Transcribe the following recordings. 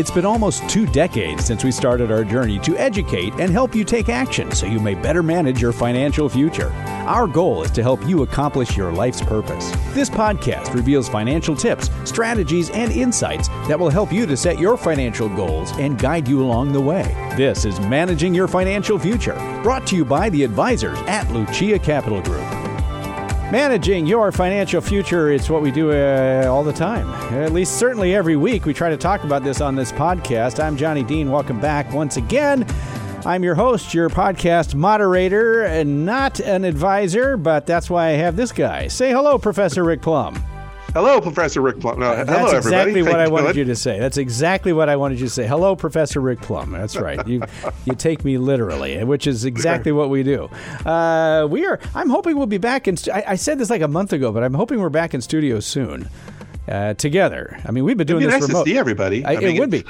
It's been almost two decades since we started our journey to educate and help you take action so you may better manage your financial future. Our goal is to help you accomplish your life's purpose. This podcast reveals financial tips, strategies, and insights that will help you to set your financial goals and guide you along the way. This is Managing Your Financial Future, brought to you by the advisors at Lucia Capital Group. Managing your financial future is what we do uh, all the time. At least, certainly every week, we try to talk about this on this podcast. I'm Johnny Dean. Welcome back once again. I'm your host, your podcast moderator, and not an advisor, but that's why I have this guy. Say hello, Professor Rick Plum. Hello, Professor Rick Plum. No, That's hello, exactly everybody. what I wanted you to say. That's exactly what I wanted you to say. Hello, Professor Rick Plum. That's right. You you take me literally, which is exactly what we do. Uh, we are. I'm hoping we'll be back in. stu- I, I said this like a month ago, but I'm hoping we're back in studio soon. Uh, together. I mean, we've been doing It'd be this nice remote. to see everybody. I- it would be.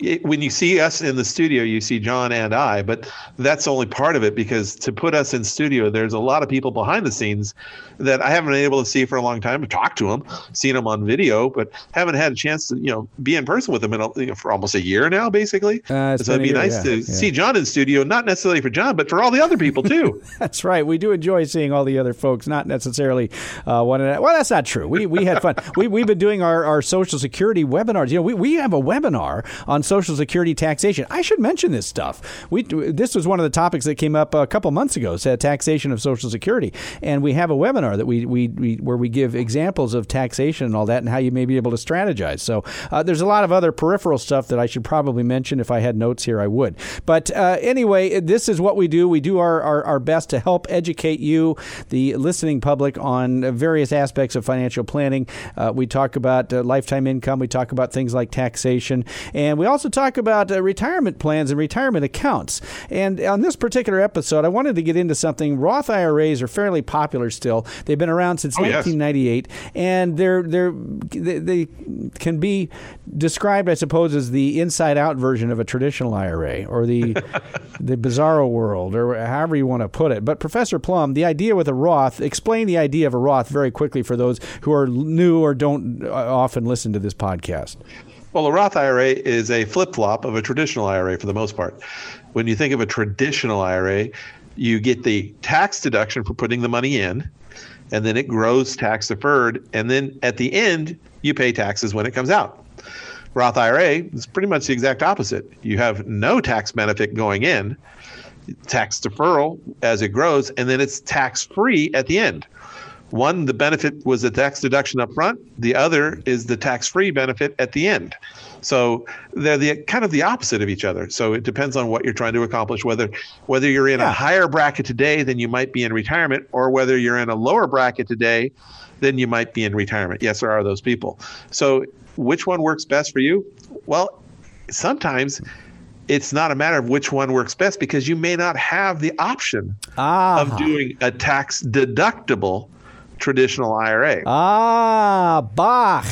it- when you see us in the studio, you see John and I, but that's only part of it because to put us in studio, there's a lot of people behind the scenes that I haven't been able to see for a long time. To talk to them, seen them on video, but haven't had a chance to you know be in person with them in a, you know, for almost a year now, basically. Uh, so it'd be year, nice yeah, to yeah. see John in studio, not necessarily for John, but for all the other people too. That's right. We do enjoy seeing all the other folks, not necessarily uh, one. Well, that's not true. We we had fun. we we've been doing our, our Social Security webinars. You know, we, we have a webinar on Social Security taxation. I should mention this stuff. We this was one of the topics that came up a couple months ago. Said taxation of Social Security, and we have a webinar that we, we, we where we give examples of taxation and all that, and how you may be able to strategize. So uh, there's a lot of other peripheral stuff that I should probably mention. If I had notes here, I would. But uh, anyway, this is what we do. We do our, our, our best to help educate you, the listening public, on various aspects of financial planning. Uh, we talk about uh, lifetime income. We talk about things like taxation. And we also talk about uh, retirement plans and retirement accounts. And on this particular episode, I wanted to get into something. Roth IRAs are fairly popular still. They've been around since Oh, yes. 1998, and they're they're they, they can be described, I suppose, as the inside-out version of a traditional IRA or the the bizarro world, or however you want to put it. But Professor Plum, the idea with a Roth, explain the idea of a Roth very quickly for those who are new or don't uh, often listen to this podcast. Well, a Roth IRA is a flip flop of a traditional IRA for the most part. When you think of a traditional IRA, you get the tax deduction for putting the money in, and then it grows tax deferred. And then at the end, you pay taxes when it comes out. Roth IRA is pretty much the exact opposite. You have no tax benefit going in, tax deferral as it grows, and then it's tax free at the end. One, the benefit was the tax deduction up front. The other is the tax-free benefit at the end. So they're the kind of the opposite of each other. So it depends on what you're trying to accomplish, whether whether you're in Yeah. a higher bracket today than you might be in retirement, or whether you're in a lower bracket today than you might be in retirement. Yes, there are those people. So which one works best for you? Well, sometimes it's not a matter of which one works best because you may not have the option Ah, of doing a tax deductible traditional IRA. Ah, Bach.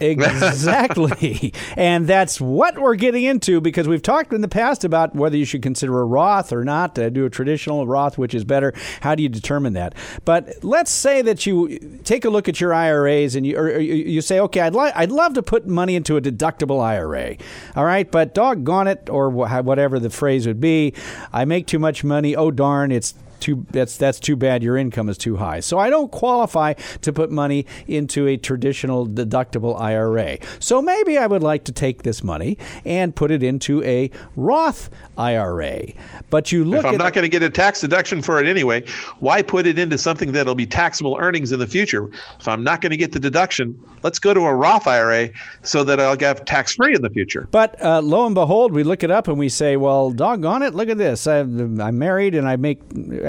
Exactly. and that's what we're getting into because we've talked in the past about whether you should consider a Roth or not, to do a traditional Roth, which is better. How do you determine that? But let's say that you take a look at your IRAs and you, or you you say, okay, I'd, li- I'd love to put money into a deductible IRA. All right, but doggone it, or wh- whatever the phrase would be, I make too much money. Oh, darn, it's too that's that's too bad your income is too high. So I don't qualify to put money into a traditional deductible IRA. So maybe I would like to take this money and put it into a Roth IRA. But you look if I'm not going to get a tax deduction for it anyway, why put it into something that'll be taxable earnings in the future? If I'm not going to get the deduction, let's go to a Roth IRA so that I'll get tax free in the future. But uh, lo and behold, we look it up and we say, "Well, doggone it! Look at this. I, I'm married and I make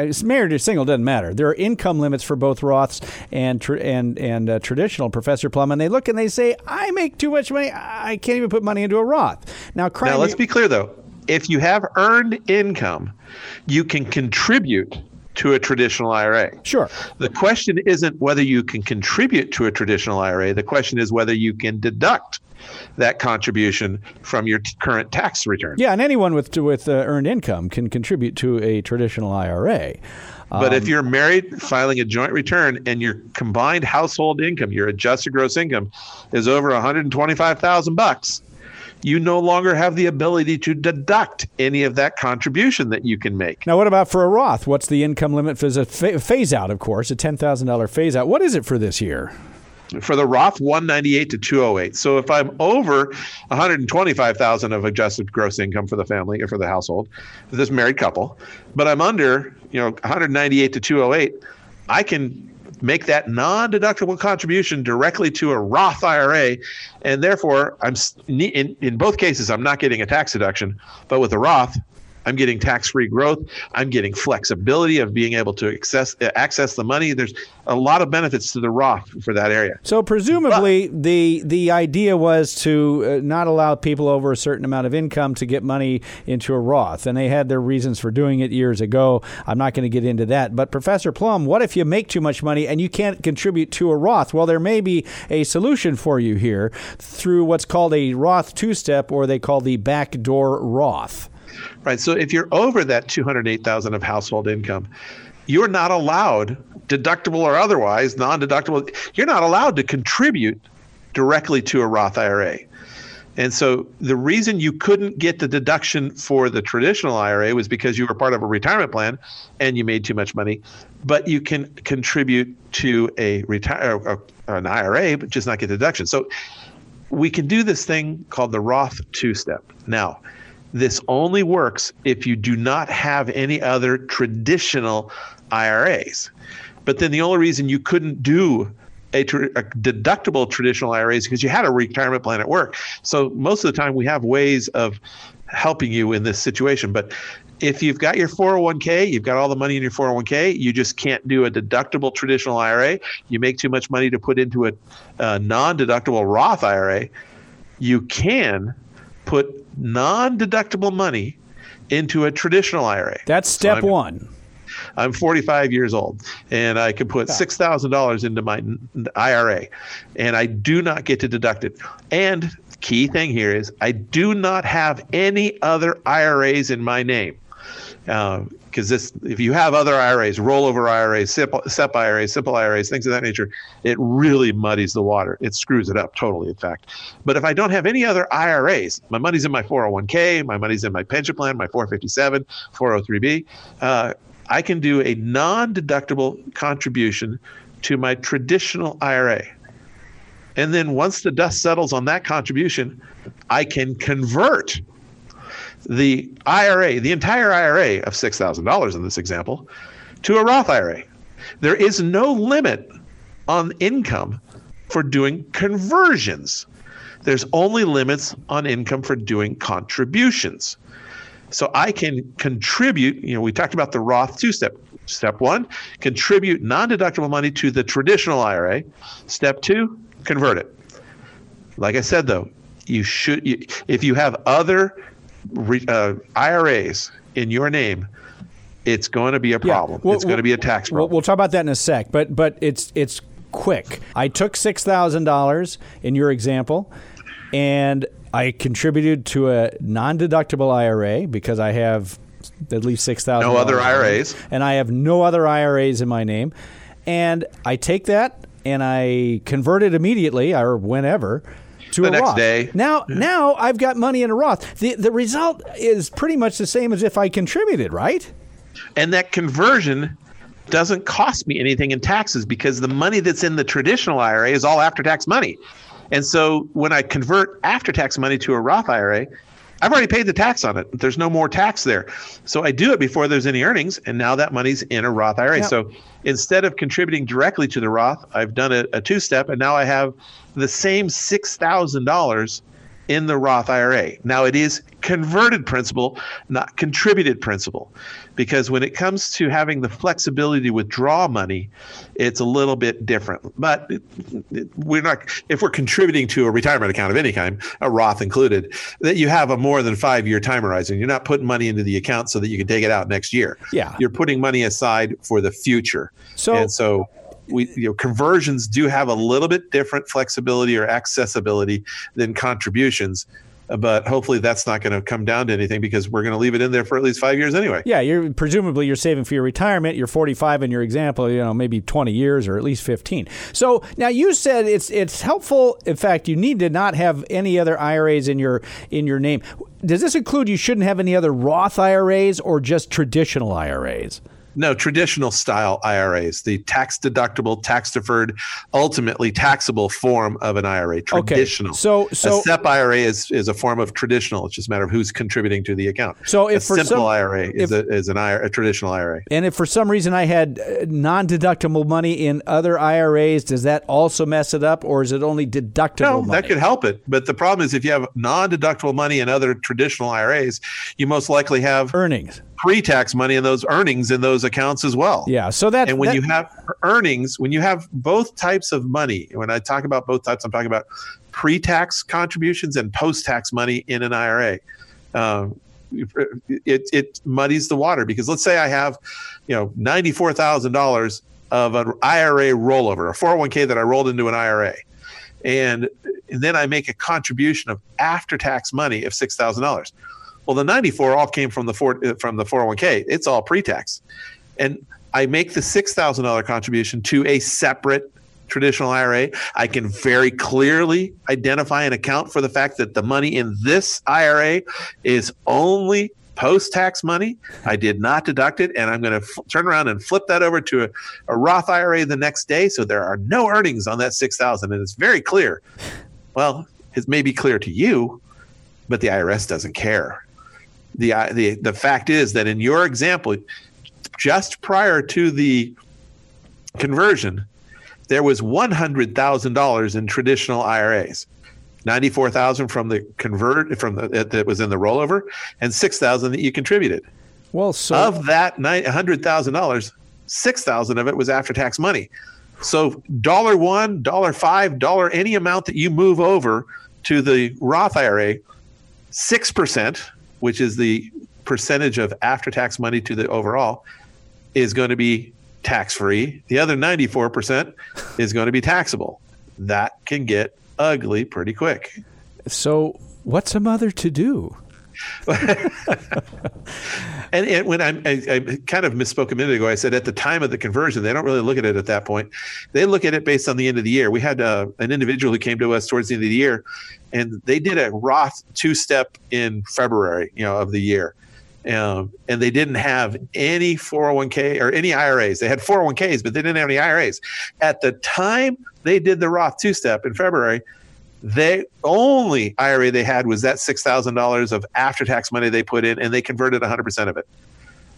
it's married or single doesn't matter. There are income limits for both Roths and tr- and and uh, traditional." Professor Plum, and they look and they say, "I make too much money. I can't even put money into a Roth." Now, Now, let's be clear though. If you have earned income, you can contribute to a traditional IRA. sure. The question isn't whether you can contribute to a traditional IRA. The question is whether you can deduct that contribution from your t- current tax return. Yeah, and anyone with with uh, earned income can contribute to a traditional IRA. But Um, if you're married filing a joint return and your combined household income, your adjusted gross income is over 125,000 bucks, you no longer have the ability to deduct any of that contribution that you can make. Now, what about for a Roth? What's the income limit for a phase out, of course, a $10,000 phase out? What is it for this year? For the Roth, 198 to 208. So if I'm over 125,000 of adjusted gross income for the family or for the household, this married couple, but I'm under, you know, 198 to 208, I can make that non-deductible contribution directly to a Roth IRA, and therefore I'm in in both cases I'm not getting a tax deduction, but with the Roth I'm getting tax-free growth. I'm getting flexibility of being able to access access the money. There's a lot of benefits to the Roth for that area. So presumably but, the the idea was to uh, not allow people over a certain amount of income to get money into a Roth, and they had their reasons for doing it years ago. I'm not going to get into that. But Professor Plum, what if you make too much money and you can't contribute to a Roth? Well, there may be a solution for you here through what's called a Roth two-step, or they call the backdoor Roth. Right. So if you're over that 208,000 of household income, you're not allowed, deductible or otherwise, non-deductible, you're not allowed to contribute directly to a Roth IRA. And so the reason you couldn't get the deduction for the traditional IRA was because you were part of a retirement plan and you made too much money. But you can contribute to a retire an IRA, but just not get the deduction. So we can do this thing called the Roth two step. Now, this only works if you do not have any other traditional IRAs. But then the only reason you couldn't do a, a, deductible traditional IRA is because you had a retirement plan at work. So most of the time we have ways of helping you in this situation. But if you've got your 401k, you've got all the money in your 401k, you just can't do a deductible traditional IRA. You make too much money to put into a, a non deductible Roth IRA. You can put non-deductible money into a traditional IRA. That's step so one. I'm 45 years old, and I can put six thousand dollars into my IRA, and I do not get to deduct it. And key thing here is I do not have any other IRAs in my name. Uh, because this if you have other IRAs, rollover IRAs, SEP, SEP IRAs, simple IRAs, things of that nature, it really muddies the water. It screws it up totally, in fact. But if I don't have any other IRAs, my money's in my 401k, my money's in my pension plan, my 457, 403b, uh, I can do a non-deductible contribution to my traditional IRA. And then once the dust settles on that contribution, I can convert the IRA, the entire IRA of $6,000 in this example, to a Roth IRA. There is no limit on income for doing conversions. There's only limits on income for doing contributions. So I can contribute, you know, we talked about the Roth two step. Step one, contribute non deductible money to the traditional IRA. Step two, convert it. Like I said, though, you should, you, if you have other uh, IRAs in your name, it's going to be a problem. Yeah. Well, it's going to be a tax problem. We'll, we'll talk about that in a sec, but but it's it's quick. I took six thousand dollars in your example, and I contributed to a non-deductible IRA because I have at least six thousand. No other IRAs, and I have no other IRAs in my name, and I take that and I convert it immediately or whenever to the a next Roth. day. Now, yeah. now I've got money in a Roth. The the result is pretty much the same as if I contributed, right? And that conversion doesn't cost me anything in taxes because the money that's in the traditional IRA is all after tax money. And so when I convert after tax money to a Roth IRA, I've already paid the tax on it. There's no more tax there. So I do it before there's any earnings, and now that money's in a Roth IRA. Yep. So instead of contributing directly to the Roth, I've done a, a two step, and now I have the same $6,000 in the Roth IRA. Now, it is converted principal, not contributed principal, because when it comes to having the flexibility to withdraw money, it's a little bit different. But we're not, if we're contributing to a retirement account of any kind, a Roth included, that you have a more than five year time horizon. You're not putting money into the account so that you can take it out next year. Yeah. You're putting money aside for the future. So, and so we you know conversions do have a little bit different flexibility or accessibility than contributions. but hopefully that's not going to come down to anything because we're going to leave it in there for at least five years anyway. Yeah, you're presumably you're saving for your retirement. You're 45 in your example, you know, maybe 20 years or at least 15. So now you said it's it's helpful. In fact, you need to not have any other IRAs in your in your name. Does this include you shouldn't have any other Roth IRAs or just traditional IRAs? No, traditional style IRAs, the tax deductible, tax deferred, ultimately taxable form of an IRA. Traditional. Okay. So, so a SEP IRA is, is a form of traditional. It's just a matter of who's contributing to the account. So, if a for simple some, IRA is, if, a, is an IRA, a traditional IRA. And if for some reason I had uh, non-deductible money in other IRAs, does that also mess it up, or is it only deductible? No, money? that could help it. But the problem is, if you have non-deductible money in other traditional IRAs, you most likely have earnings pre-tax money in those earnings in those accounts as well. Yeah. So that and when that, you have earnings, when you have both types of money, when I talk about both types, I'm talking about pre-tax contributions and post-tax money in an IRA. Um, it, it muddies the water because let's say I have, you know, ninety-four thousand dollars of an IRA rollover, a 401k that I rolled into an IRA, and, and then I make a contribution of after-tax money of six thousand dollars well, the 94 all came from the four, uh, from the 401k. It's all pre-tax. And I make the $6,000 contribution to a separate traditional IRA. I can very clearly identify and account for the fact that the money in this IRA is only post-tax money. I did not deduct it, and I'm going to f- turn around and flip that over to a, a, Roth IRA the next day. So there are no earnings on that six thousand, and it's very clear. Well, it may be clear to you, but the IRS doesn't care the uh, the the fact is that in your example, just prior to the conversion, there was one hundred thousand dollars in traditional IRAs. 94,000 from the convert from the that was in the rollover and 6,000 that you contributed. Well, so of that $100,000, 6,000 of it was after tax money. So dollar 1, dollar 5, dollar any amount that you move over to the Roth IRA, 6% which is the percentage of after tax money to the overall, is going to be tax free. The other 94% is going to be taxable. That can get ugly pretty quick. So, what's a mother to do? and, and, when I'm, I, I, kind of misspoke a minute ago, I said at the time of the conversion, they don't really look at it at that point. They look at it based on the end of the year. We had uh, an individual who came to us towards the end of the year, and they did a Roth two step in February, you know, of the year. Um, and they didn't have any 401k or any IRAs. They had 401ks, but they didn't have any IRAs. At the time they did the Roth two step in February, they only IRA they had was that six thousand dollars of after tax money they put in, and they converted 100 percent of it.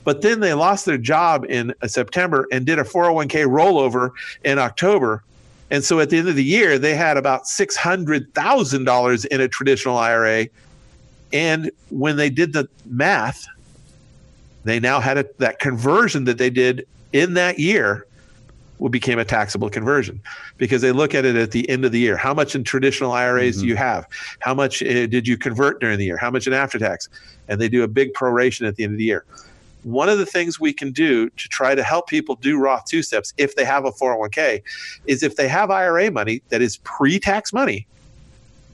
But then they lost their job in uh, September and did a 401k rollover in October. And so at the end of the year, they had about $600,000 in a traditional IRA. And when they did the math, they now had a, that conversion that they did in that year became a taxable conversion because they look at it at the end of the year. How much in traditional IRAs mm-hmm. do you have? How much uh, did you convert during the year? How much in after tax? And they do a big proration at the end of the year. One of the things we can do to try to help people do Roth two steps if they have a 401k is if they have IRA money that is pre tax money,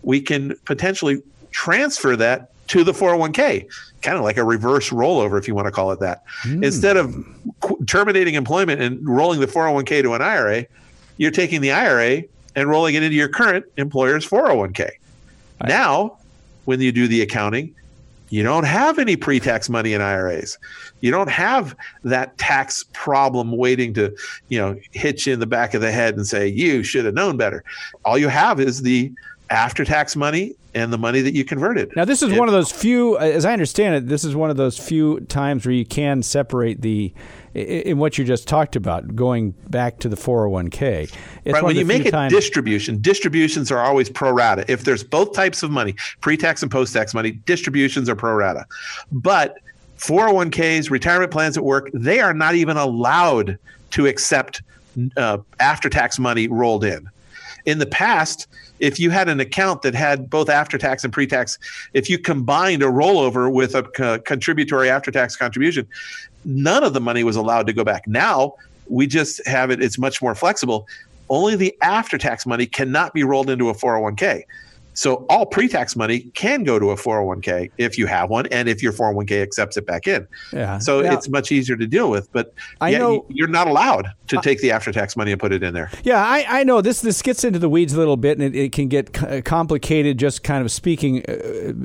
we can potentially transfer that to the 401k, kind of like a reverse rollover, if you want to call it that. Mm. Instead of qu- terminating employment and rolling the 401k to an IRA, you're taking the IRA and rolling it into your current employer's 401k. Right. Now, when you do the accounting, you don't have any pre-tax money in IRAs. You don't have that tax problem waiting to, you know, hit you in the back of the head and say you should have known better. All you have is the after tax money and the money that you converted. Now, this is one of those few, as I understand it, this is one of those few times where you can separate the, in what you just talked about, going back to the 401k. It's right, when you make a times- distribution, distributions are always pro rata. If there's both types of money, pre tax and post tax money, distributions are pro rata. But 401ks, retirement plans at work, they are not even allowed to accept uh, after tax money rolled in. In the past, if you had an account that had both after tax and pre tax, if you combined a rollover with a co- contributory after tax contribution, none of the money was allowed to go back. Now we just have it, it's much more flexible. Only the after tax money cannot be rolled into a 401k. So all pre-tax money can go to a 401k if you have one, and if your 401k accepts it back in. Yeah. So now, it's much easier to deal with. But I yeah, know you're not allowed to uh, take the after-tax money and put it in there. Yeah, I, I know this. This gets into the weeds a little bit, and it, it can get complicated. Just kind of speaking uh,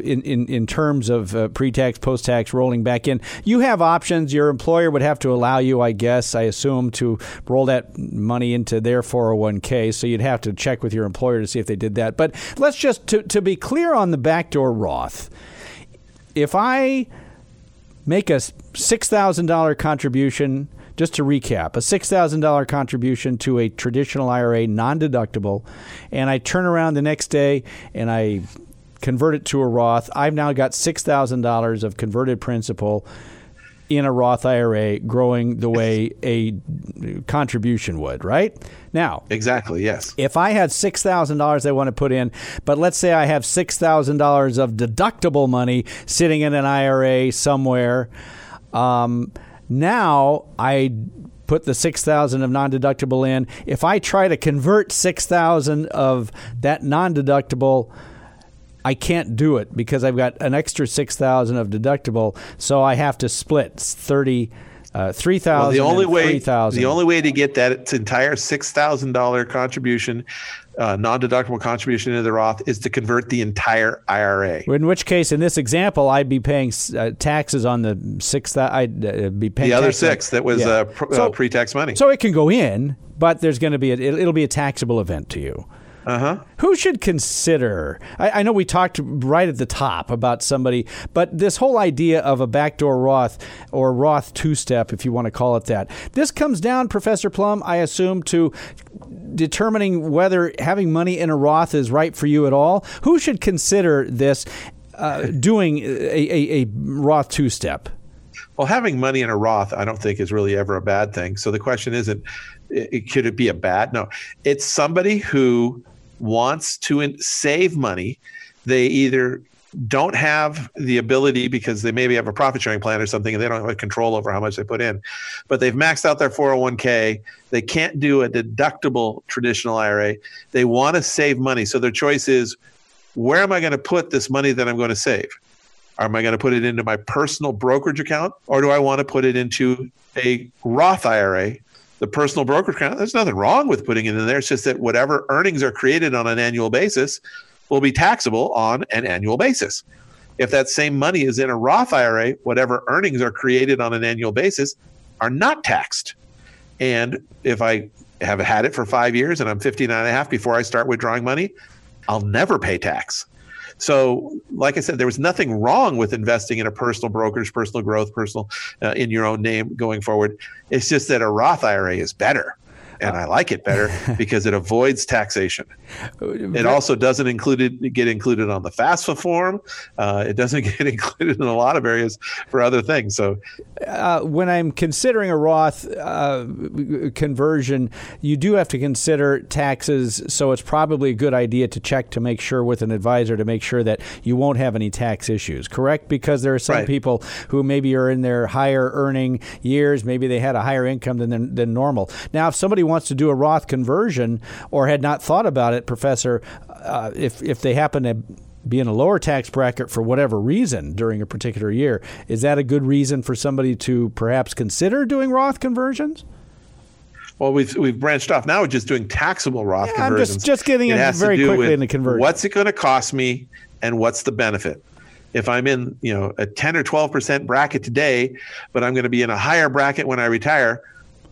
in in in terms of uh, pre-tax, post-tax, rolling back in. You have options. Your employer would have to allow you, I guess, I assume, to roll that money into their 401k. So you'd have to check with your employer to see if they did that. But let's just to to be clear on the backdoor Roth. If I make a six thousand dollar contribution just to recap, a $6,000 contribution to a traditional IRA, non deductible, and I turn around the next day and I convert it to a Roth, I've now got $6,000 of converted principal in a Roth IRA growing the way a contribution would, right? Now, exactly, yes. If I had $6,000 I want to put in, but let's say I have $6,000 of deductible money sitting in an IRA somewhere, um, now I put the 6000 of non-deductible in. If I try to convert 6000 of that non-deductible I can't do it because I've got an extra 6000 of deductible, so I have to split 30 uh, three thousand. Well, the only way 3, the only way to get that entire six thousand dollar contribution, uh, non deductible contribution into the Roth, is to convert the entire IRA. In which case, in this example, I'd be paying uh, taxes on the six that I'd uh, be paying the other six that was yeah. Uh, pr- uh, so, pre-tax money. So it can go in, but there's going to be a, it'll be a taxable event to you. Uh-huh. Who should consider? I, I, know we talked right at the top about somebody, but this whole idea of a backdoor Roth or Roth two step, if you want to call it that, this comes down, Professor Plum, I assume, to determining whether having money in a Roth is right for you at all. Who should consider this uh, doing a, a, a Roth two step? Well, having money in a Roth, I don't think is really ever a bad thing. So the question isn't, it, could it be a bad? No, it's somebody who wants to in- save money, they either don't have the ability because they maybe have a profit sharing plan or something and they don't have control over how much they put in but they've maxed out their 401k they can't do a deductible traditional ira they want to save money. So their choice is where am i going to put this money that i'm going to save? Am i going to put it into my personal brokerage account or do i want to put it into a roth ira the personal broker account, there's nothing wrong with putting it in there. It's just that whatever earnings are created on an annual basis will be taxable on an annual basis. If that same money is in a Roth IRA, whatever earnings are created on an annual basis are not taxed. And if I have had it for five years and I'm 59 and a half before I start withdrawing money, I'll never pay tax. So, like I said, there was nothing wrong with investing in a personal brokerage, personal growth, personal uh, in your own name going forward. It's just that a Roth IRA is better and I like it better because it avoids taxation. It also doesn't include it, get included on the FAFSA form. Uh, it doesn't get included in a lot of areas for other things. So, uh, when I'm considering a Roth uh, conversion, you do have to consider taxes. So it's probably a good idea to check to make sure with an advisor to make sure that you won't have any tax issues. Correct? Because there are some right. people who maybe are in their higher earning years. Maybe they had a higher income than than normal. Now, if somebody wants to do a Roth conversion or had not thought about it, Professor, uh, if if they happen to be in a lower tax bracket for whatever reason during a particular year, is that a good reason for somebody to perhaps consider doing Roth conversions? Well, we've we've branched off. Now we're just doing taxable Roth yeah, conversions. I'm just just getting it in very quickly into conversion. What's it going to cost me, and what's the benefit? If I'm in you know a 10 or 12 percent bracket today, but I'm going to be in a higher bracket when I retire,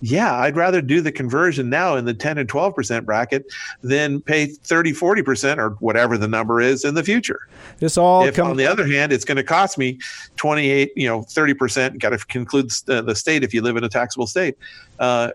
yeah, I'd rather do the conversion now in the 10 and 12% bracket than pay 30, 40% or whatever the number is in the future. This all if on the other hand, it's going to cost me 28, you know, 30%, got to conclude the state if you live in a taxable state. Uh,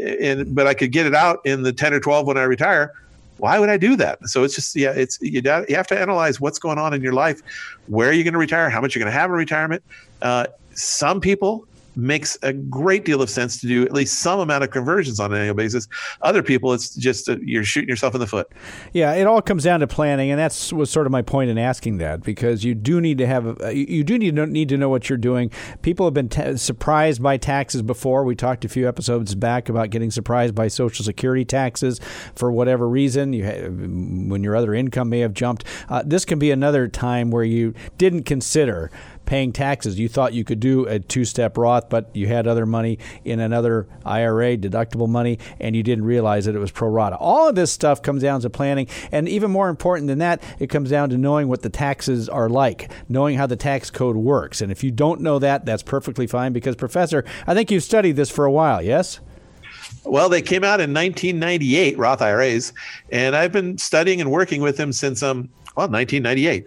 and, but I could get it out in the 10 or 12 when I retire. Why would I do that? So it's just, yeah, it's, you, you have to analyze what's going on in your life. Where are you going to retire? How much you're going to have in retirement? Uh, some people makes a great deal of sense to do at least some amount of conversions on an annual basis. Other people, it's just you're shooting yourself in the foot. Yeah, it all comes down to planning, and that's was sort of my point in asking that because you do need to have you do need to need to know what you're doing. People have been t- surprised by taxes before. We talked a few episodes back about getting surprised by Social Security taxes for whatever reason. You when your other income may have jumped. Uh, this can be another time where you didn't consider paying taxes. You thought you could do a two step Roth, but you had other money in another IRA, deductible money, and you didn't realize that it was pro rata. All of this stuff comes down to planning. And even more important than that, it comes down to knowing what the taxes are like, knowing how the tax code works. And if you don't know that, that's perfectly fine because, Professor, I think you've studied this for a while, yes? Well, they came out in 1998, Roth IRAs, and I've been studying and working with them since um, well, 1998.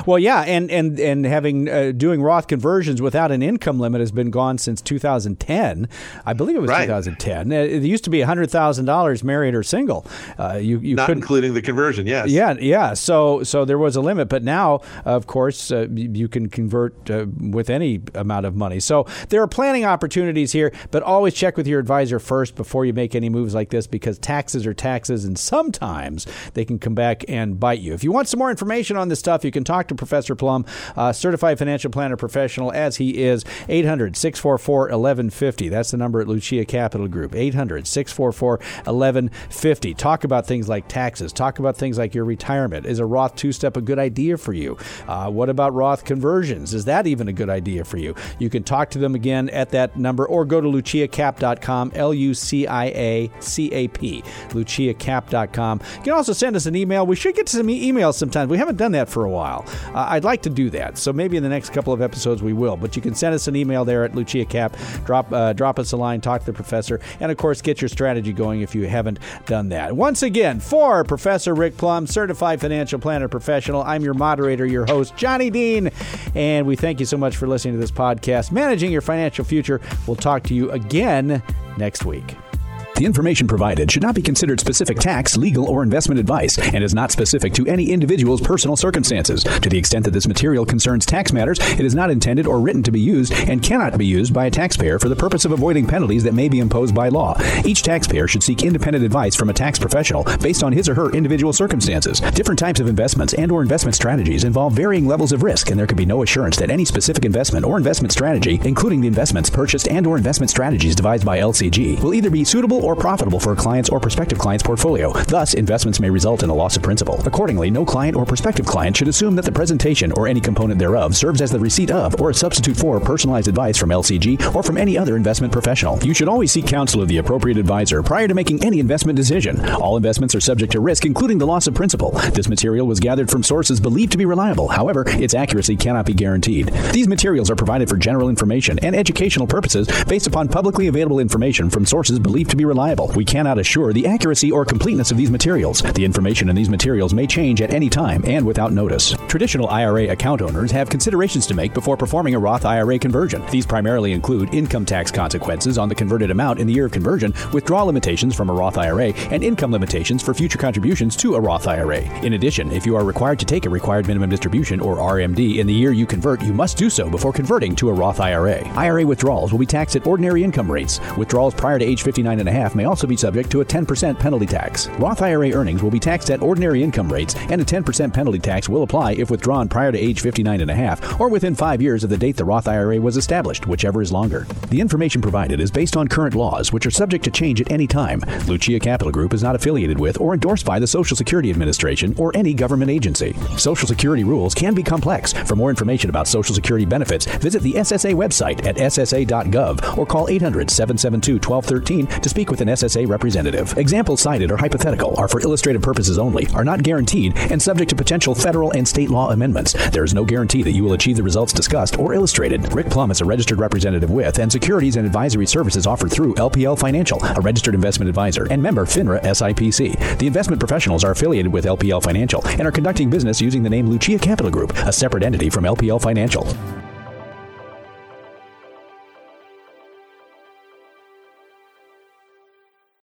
well, yeah, and and and having uh, doing Roth conversions without an income limit has been gone since 2010. I believe it was right. 2010. Uh, it used to be hundred thousand dollars, married or single. Uh, you you not including the conversion. Yes. Yeah, yeah. So so there was a limit, but now, of course, uh, you can convert uh, with any amount of money. So there are planning opportunities here, but always check with your advisor first before you make any moves like this because taxes are taxes, and sometimes they can come back and bite you. If you want some more information on this stuff, you can talk to Professor Plum, uh, certified financial planner professional as he is. 800 644 1150. That's the number at Lucia Capital Group. 800 644 1150. Talk about things like taxes. Talk about things like your retirement. Is a Roth two step a good idea for you? Uh, what about Roth conversions? Is that even a good idea for you? You can talk to them again at that number or go to luciacap.com, L U C I A C A P, luciacap.com. You can also send us an email. We should get some e- emails sometimes. We haven't done that for a while. Uh, I'd like to do that. So maybe in the next couple of episodes we will. But you can send us an email there at Lucia Cap. Drop, uh, drop us a line, talk to the professor, and of course, get your strategy going if you haven't done that. Once again, for Professor Rick Plum, certified financial planner professional, I'm your moderator, your host, Johnny Dean. And we thank you so much for listening to this podcast, Managing Your Financial Future. We'll talk to you again next week. The information provided should not be considered specific tax, legal, or investment advice and is not specific to any individual's personal circumstances. To the extent that this material concerns tax matters, it is not intended or written to be used and cannot be used by a taxpayer for the purpose of avoiding penalties that may be imposed by law. Each taxpayer should seek independent advice from a tax professional based on his or her individual circumstances. Different types of investments and or investment strategies involve varying levels of risk and there can be no assurance that any specific investment or investment strategy, including the investments purchased and or investment strategies devised by LCG, will either be suitable or profitable for a client's or prospective client's portfolio. Thus, investments may result in a loss of principal. Accordingly, no client or prospective client should assume that the presentation or any component thereof serves as the receipt of or a substitute for personalized advice from LCG or from any other investment professional. You should always seek counsel of the appropriate advisor prior to making any investment decision. All investments are subject to risk, including the loss of principal. This material was gathered from sources believed to be reliable. However, its accuracy cannot be guaranteed. These materials are provided for general information and educational purposes based upon publicly available information from sources believed to be reliable. We cannot assure the accuracy or completeness of these materials. The information in these materials may change at any time and without notice. Traditional IRA account owners have considerations to make before performing a Roth IRA conversion. These primarily include income tax consequences on the converted amount in the year of conversion, withdrawal limitations from a Roth IRA, and income limitations for future contributions to a Roth IRA. In addition, if you are required to take a required minimum distribution or RMD in the year you convert, you must do so before converting to a Roth IRA. IRA withdrawals will be taxed at ordinary income rates. Withdrawals prior to age 59 and a half may also be subject to a 10% penalty tax. Roth IRA earnings will be taxed at ordinary income rates, and a 10% penalty tax will apply if withdrawn prior to age 59 and a half or within five years of the date the Roth IRA was established, whichever is longer. The information provided is based on current laws, which are subject to change at any time. Lucia Capital Group is not affiliated with or endorsed by the Social Security Administration or any government agency. Social Security rules can be complex. For more information about Social Security benefits, visit the SSA website at ssa.gov or call 800 772 1213 to speak with an SSA representative. Examples cited are hypothetical, are for illustrative purposes only, are not guaranteed, and subject to potential federal and state law amendments. There is no guarantee that you will achieve the results discussed or illustrated. Rick Plum is a registered representative with and securities and advisory services offered through LPL Financial, a registered investment advisor, and member FINRA SIPC. The investment professionals are affiliated with LPL Financial and are conducting business using the name Lucia Capital Group, a separate entity from LPL Financial.